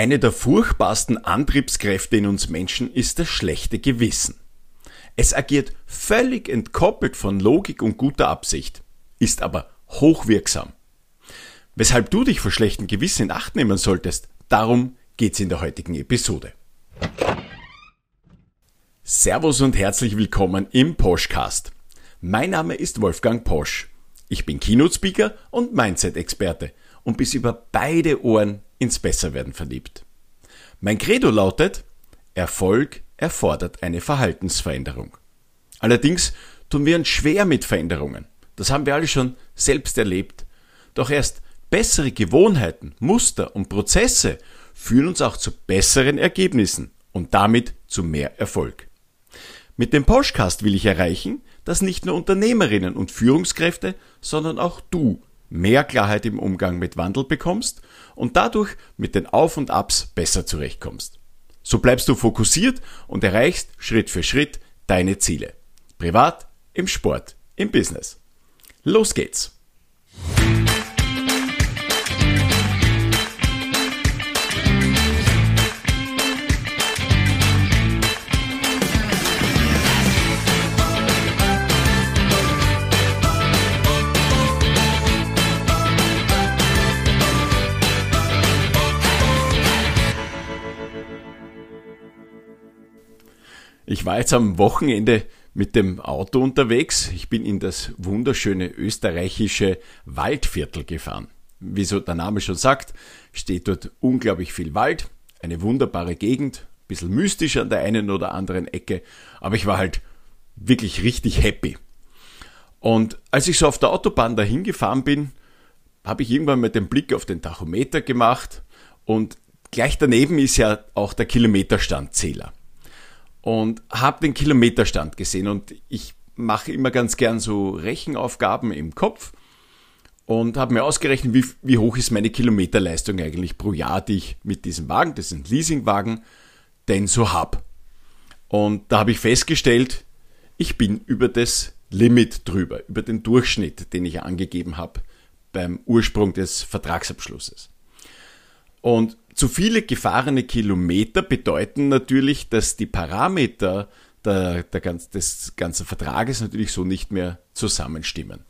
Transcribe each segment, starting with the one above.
Eine der furchtbarsten Antriebskräfte in uns Menschen ist das schlechte Gewissen. Es agiert völlig entkoppelt von Logik und guter Absicht, ist aber hochwirksam. Weshalb du dich vor schlechtem Gewissen in Acht nehmen solltest, darum geht's in der heutigen Episode. Servus und herzlich willkommen im Poschcast. Mein Name ist Wolfgang Posch. Ich bin Keynote-Speaker und Mindset-Experte und bis über beide Ohren ins Besserwerden verliebt. Mein Credo lautet, Erfolg erfordert eine Verhaltensveränderung. Allerdings tun wir uns schwer mit Veränderungen. Das haben wir alle schon selbst erlebt. Doch erst bessere Gewohnheiten, Muster und Prozesse führen uns auch zu besseren Ergebnissen und damit zu mehr Erfolg. Mit dem Postcast will ich erreichen, dass nicht nur Unternehmerinnen und Führungskräfte, sondern auch du mehr Klarheit im Umgang mit Wandel bekommst und dadurch mit den Auf und Abs besser zurechtkommst. So bleibst du fokussiert und erreichst Schritt für Schritt deine Ziele. Privat, im Sport, im Business. Los geht's! War jetzt am Wochenende mit dem Auto unterwegs. Ich bin in das wunderschöne österreichische Waldviertel gefahren. Wie so der Name schon sagt, steht dort unglaublich viel Wald, eine wunderbare Gegend, ein bisschen mystisch an der einen oder anderen Ecke, aber ich war halt wirklich richtig happy. Und als ich so auf der Autobahn dahin gefahren bin, habe ich irgendwann mit dem Blick auf den Tachometer gemacht und gleich daneben ist ja auch der Kilometerstandzähler und habe den Kilometerstand gesehen und ich mache immer ganz gern so Rechenaufgaben im Kopf und habe mir ausgerechnet, wie, wie hoch ist meine Kilometerleistung eigentlich pro Jahr, die ich mit diesem Wagen, das ein Leasingwagen, denn so hab. Und da habe ich festgestellt, ich bin über das Limit drüber, über den Durchschnitt, den ich angegeben habe beim Ursprung des Vertragsabschlusses. Und zu viele gefahrene Kilometer bedeuten natürlich, dass die Parameter der, der ganz, des ganzen Vertrages natürlich so nicht mehr zusammenstimmen.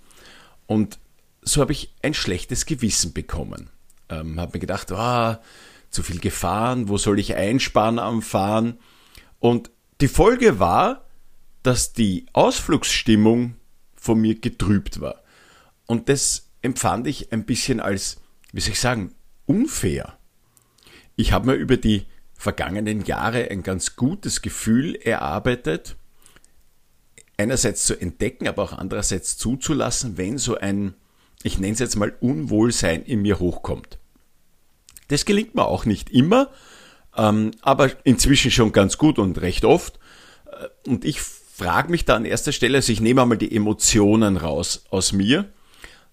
Und so habe ich ein schlechtes Gewissen bekommen. Ähm, habe mir gedacht, oh, zu viel gefahren, wo soll ich einsparen am Fahren? Und die Folge war, dass die Ausflugsstimmung von mir getrübt war. Und das empfand ich ein bisschen als, wie soll ich sagen, unfair. Ich habe mir über die vergangenen Jahre ein ganz gutes Gefühl erarbeitet, einerseits zu entdecken, aber auch andererseits zuzulassen, wenn so ein, ich nenne es jetzt mal Unwohlsein in mir hochkommt. Das gelingt mir auch nicht immer, ähm, aber inzwischen schon ganz gut und recht oft. Äh, und ich frage mich da an erster Stelle, also ich nehme einmal die Emotionen raus aus mir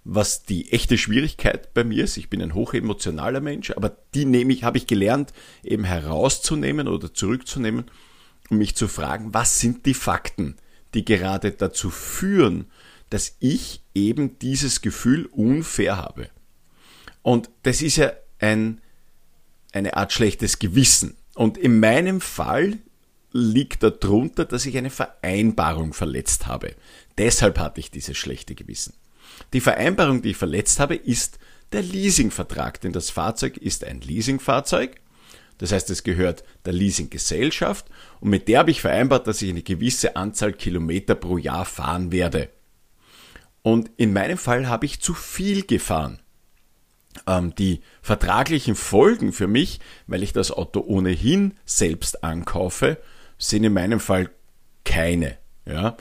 was die echte Schwierigkeit bei mir ist. Ich bin ein hochemotionaler Mensch, aber die nehme ich, habe ich gelernt, eben herauszunehmen oder zurückzunehmen, um mich zu fragen, was sind die Fakten, die gerade dazu führen, dass ich eben dieses Gefühl unfair habe. Und das ist ja ein, eine Art schlechtes Gewissen. Und in meinem Fall liegt darunter, dass ich eine Vereinbarung verletzt habe. Deshalb hatte ich dieses schlechte Gewissen. Die Vereinbarung, die ich verletzt habe, ist der Leasingvertrag, denn das Fahrzeug ist ein Leasingfahrzeug. Das heißt, es gehört der Leasinggesellschaft und mit der habe ich vereinbart, dass ich eine gewisse Anzahl Kilometer pro Jahr fahren werde. Und in meinem Fall habe ich zu viel gefahren. Ähm, die vertraglichen Folgen für mich, weil ich das Auto ohnehin selbst ankaufe, sind in meinem Fall keine. Ja?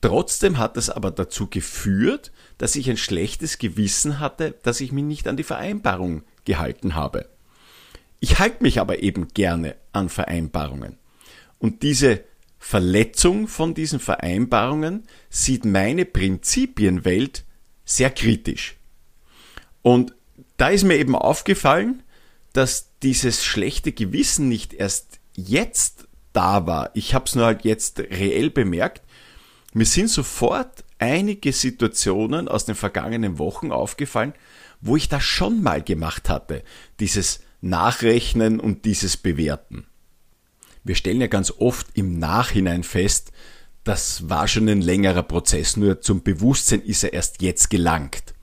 Trotzdem hat es aber dazu geführt, dass ich ein schlechtes Gewissen hatte, dass ich mich nicht an die Vereinbarung gehalten habe. Ich halte mich aber eben gerne an Vereinbarungen. Und diese Verletzung von diesen Vereinbarungen sieht meine Prinzipienwelt sehr kritisch. Und da ist mir eben aufgefallen, dass dieses schlechte Gewissen nicht erst jetzt da war. Ich habe es nur halt jetzt reell bemerkt, mir sind sofort einige Situationen aus den vergangenen Wochen aufgefallen, wo ich das schon mal gemacht hatte. Dieses nachrechnen und dieses bewerten. Wir stellen ja ganz oft im Nachhinein fest, das war schon ein längerer Prozess, nur zum Bewusstsein ist er erst jetzt gelangt.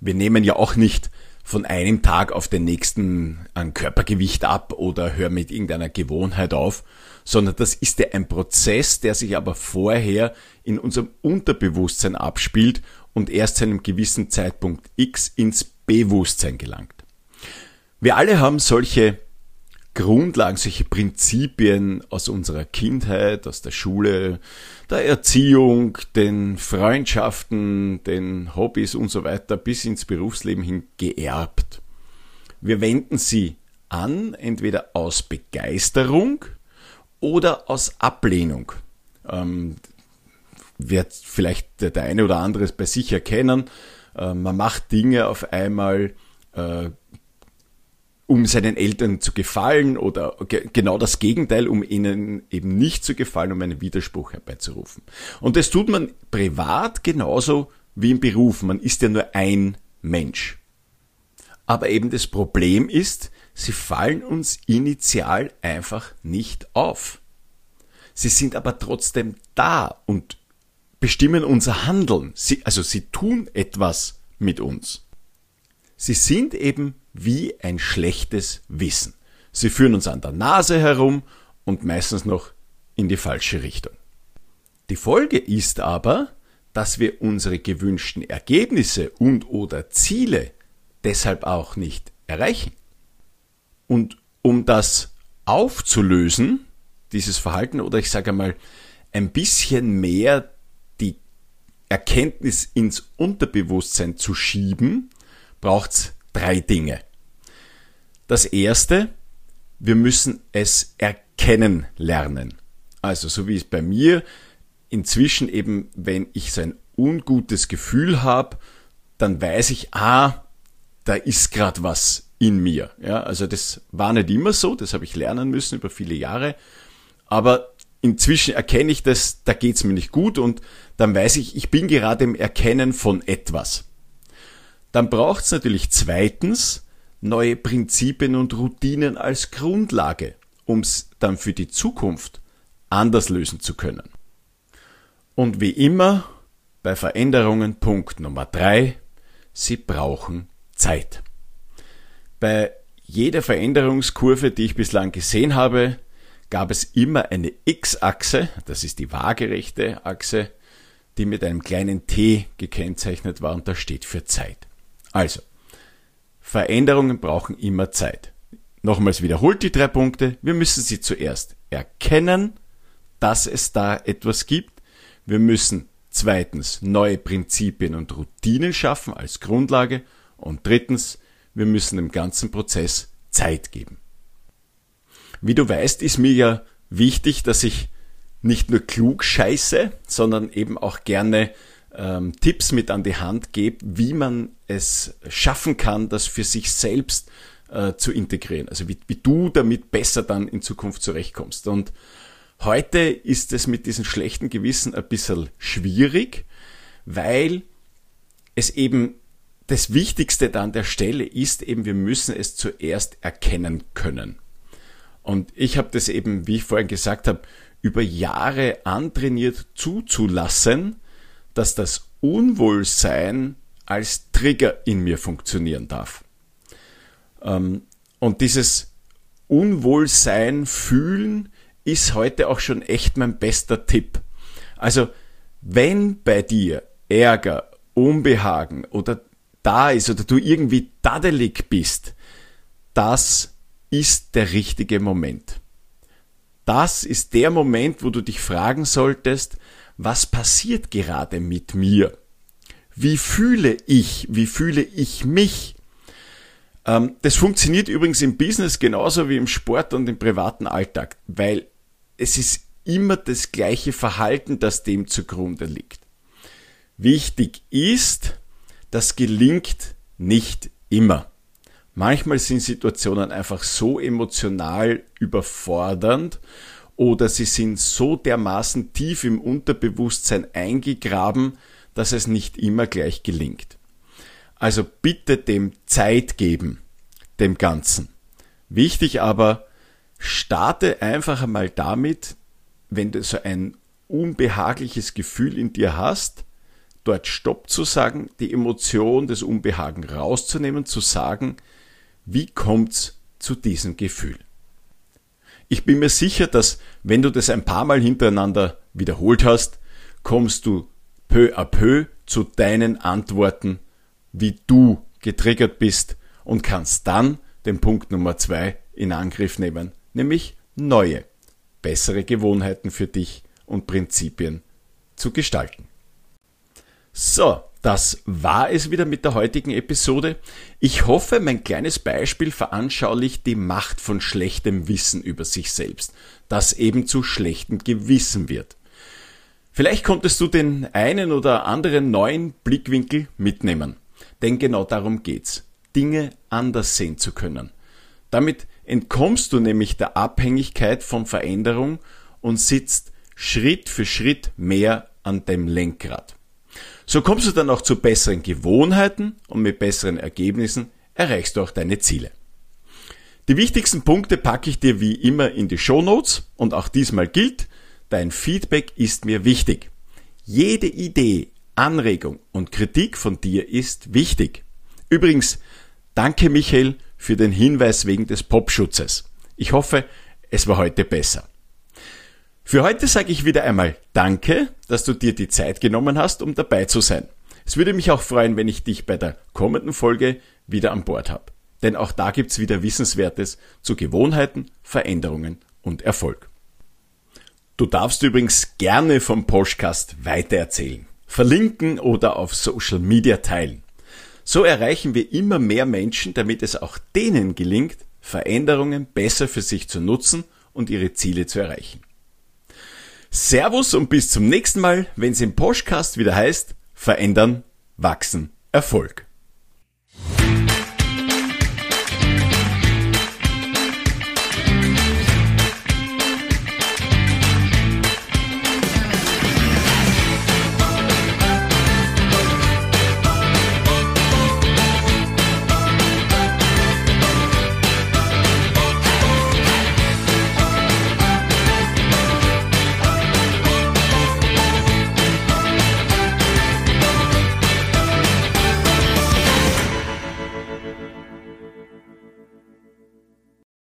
Wir nehmen ja auch nicht von einem Tag auf den nächsten an Körpergewicht ab oder hören mit irgendeiner Gewohnheit auf, sondern das ist ja ein Prozess, der sich aber vorher in unserem Unterbewusstsein abspielt und erst zu einem gewissen Zeitpunkt X ins Bewusstsein gelangt. Wir alle haben solche Grundlagen, solche Prinzipien aus unserer Kindheit, aus der Schule, der Erziehung, den Freundschaften, den Hobbys und so weiter bis ins Berufsleben hin geerbt. Wir wenden sie an, entweder aus Begeisterung oder aus Ablehnung. Ähm, wird vielleicht der eine oder andere es bei sich erkennen. Äh, man macht Dinge auf einmal, äh, um seinen Eltern zu gefallen oder ge genau das Gegenteil, um ihnen eben nicht zu gefallen, um einen Widerspruch herbeizurufen. Und das tut man privat genauso wie im Beruf. Man ist ja nur ein Mensch. Aber eben das Problem ist, sie fallen uns initial einfach nicht auf. Sie sind aber trotzdem da und bestimmen unser Handeln. Sie, also sie tun etwas mit uns. Sie sind eben wie ein schlechtes Wissen. Sie führen uns an der Nase herum und meistens noch in die falsche Richtung. Die Folge ist aber, dass wir unsere gewünschten Ergebnisse und oder Ziele deshalb auch nicht erreichen. Und um das aufzulösen, dieses Verhalten, oder ich sage einmal, ein bisschen mehr die Erkenntnis ins Unterbewusstsein zu schieben, braucht es drei Dinge. Das erste, wir müssen es erkennen lernen. Also so wie es bei mir inzwischen eben, wenn ich so ein ungutes Gefühl habe, dann weiß ich, ah, da ist gerade was in mir. Ja, also das war nicht immer so, das habe ich lernen müssen über viele Jahre. Aber inzwischen erkenne ich das, da geht's mir nicht gut und dann weiß ich, ich bin gerade im Erkennen von etwas. Dann braucht es natürlich zweitens neue Prinzipien und Routinen als Grundlage, um es dann für die Zukunft anders lösen zu können. Und wie immer bei Veränderungen Punkt Nummer drei: sie brauchen Zeit. Bei jeder Veränderungskurve, die ich bislang gesehen habe, gab es immer eine X-Achse, das ist die waagerechte Achse, die mit einem kleinen T gekennzeichnet war und das steht für Zeit. Also, Veränderungen brauchen immer Zeit. Nochmals wiederholt die drei Punkte. Wir müssen sie zuerst erkennen, dass es da etwas gibt. Wir müssen zweitens neue Prinzipien und Routinen schaffen als Grundlage. Und drittens, wir müssen dem ganzen Prozess Zeit geben. Wie du weißt, ist mir ja wichtig, dass ich nicht nur klug scheiße, sondern eben auch gerne ähm, Tipps mit an die Hand gebe, wie man es schaffen kann, das für sich selbst äh, zu integrieren. Also wie, wie du damit besser dann in Zukunft zurechtkommst. Und heute ist es mit diesem schlechten Gewissen ein bisschen schwierig, weil es eben das Wichtigste da an der Stelle ist eben, wir müssen es zuerst erkennen können. Und ich habe das eben, wie ich vorhin gesagt habe, über Jahre antrainiert zuzulassen, dass das Unwohlsein als Trigger in mir funktionieren darf. Ähm, und dieses Unwohlsein fühlen ist heute auch schon echt mein bester Tipp. Also, wenn bei dir Ärger, Unbehagen oder da ist oder du irgendwie daddelig bist, das ist der richtige Moment. Das ist der Moment, wo du dich fragen solltest, was passiert gerade mit mir? Wie fühle ich? Wie fühle ich mich? Ähm, das funktioniert übrigens im Business genauso wie im Sport und im privaten Alltag, weil es ist immer das gleiche Verhalten, das dem zugrunde liegt. Wichtig ist, das gelingt nicht immer. Manchmal sind Situationen einfach so emotional überfordernd oder sie sind so dermaßen tief im Unterbewusstsein eingegraben, dass es nicht immer gleich gelingt. Also bitte dem Zeit geben, dem Ganzen. Wichtig aber, starte einfach einmal damit, wenn du so ein unbehagliches Gefühl in dir hast, dort Stopp zu sagen, die Emotion des Unbehagen rauszunehmen, zu sagen, wie kommt's zu diesem Gefühl? Ich bin mir sicher, dass wenn du das ein paar Mal hintereinander wiederholt hast, kommst du peu à peu zu deinen Antworten, wie du getriggert bist und kannst dann den Punkt Nummer zwei in Angriff nehmen, nämlich neue, bessere Gewohnheiten für dich und Prinzipien zu gestalten. So, das war es wieder mit der heutigen Episode. Ich hoffe, mein kleines Beispiel veranschaulicht die Macht von schlechtem Wissen über sich selbst, das eben zu schlechtem Gewissen wird. Vielleicht konntest du den einen oder anderen neuen Blickwinkel mitnehmen. Denn genau darum geht's. Dinge anders sehen zu können. Damit entkommst du nämlich der Abhängigkeit von Veränderung und sitzt Schritt für Schritt mehr an dem Lenkrad. So kommst du dann auch zu besseren Gewohnheiten und mit besseren Ergebnissen erreichst du auch deine Ziele. Die wichtigsten Punkte packe ich dir wie immer in die Show Notes und auch diesmal gilt, dein Feedback ist mir wichtig. Jede Idee, Anregung und Kritik von dir ist wichtig. Übrigens, danke Michael für den Hinweis wegen des Popschutzes. Ich hoffe, es war heute besser. Für heute sage ich wieder einmal Danke, dass du dir die Zeit genommen hast, um dabei zu sein. Es würde mich auch freuen, wenn ich dich bei der kommenden Folge wieder an Bord habe. Denn auch da gibt's wieder Wissenswertes zu Gewohnheiten, Veränderungen und Erfolg. Du darfst übrigens gerne vom Podcast weitererzählen, verlinken oder auf Social Media teilen. So erreichen wir immer mehr Menschen, damit es auch denen gelingt, Veränderungen besser für sich zu nutzen und ihre Ziele zu erreichen. Servus und bis zum nächsten Mal, wenn es im Podcast wieder heißt, verändern, wachsen, Erfolg.